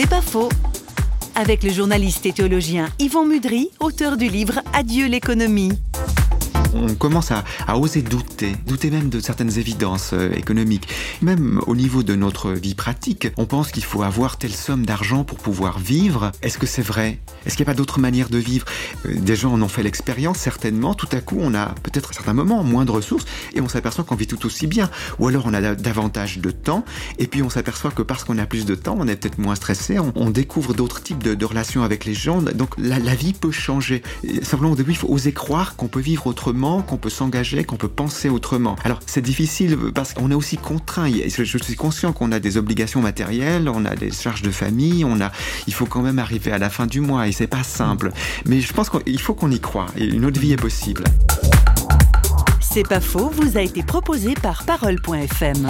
C'est pas faux. Avec le journaliste et théologien Yvon Mudry, auteur du livre Adieu l'économie on commence à, oser douter, douter même de certaines évidences euh, économiques. Même au niveau de notre vie pratique, on pense qu'il faut avoir telle somme d'argent pour pouvoir vivre. Est-ce que c'est vrai? Est-ce qu'il n'y a pas d'autre manière de vivre? Euh, Des gens en ont fait l'expérience, certainement. Tout à coup, on a peut-être à certains moments moins de ressources et on s'aperçoit qu'on vit tout aussi bien. Ou alors on a davantage de temps et puis on s'aperçoit que parce qu'on a plus de temps, on est peut-être moins stressé, on, découvre d'autres types de, relations avec les gens. Donc la, la vie peut changer. simplement au début, il faut oser croire qu'on peut vivre autrement qu'on peut s'engager, qu'on peut penser autrement. Alors c'est difficile parce qu'on est aussi contraint. Je suis conscient qu'on a des obligations matérielles, on a des charges de famille, on a, il faut quand même arriver à la fin du mois et c'est pas simple. Mais je pense qu'il faut qu'on y croit. Une autre vie est possible. C'est pas faux, vous a été proposé par Parole.fm.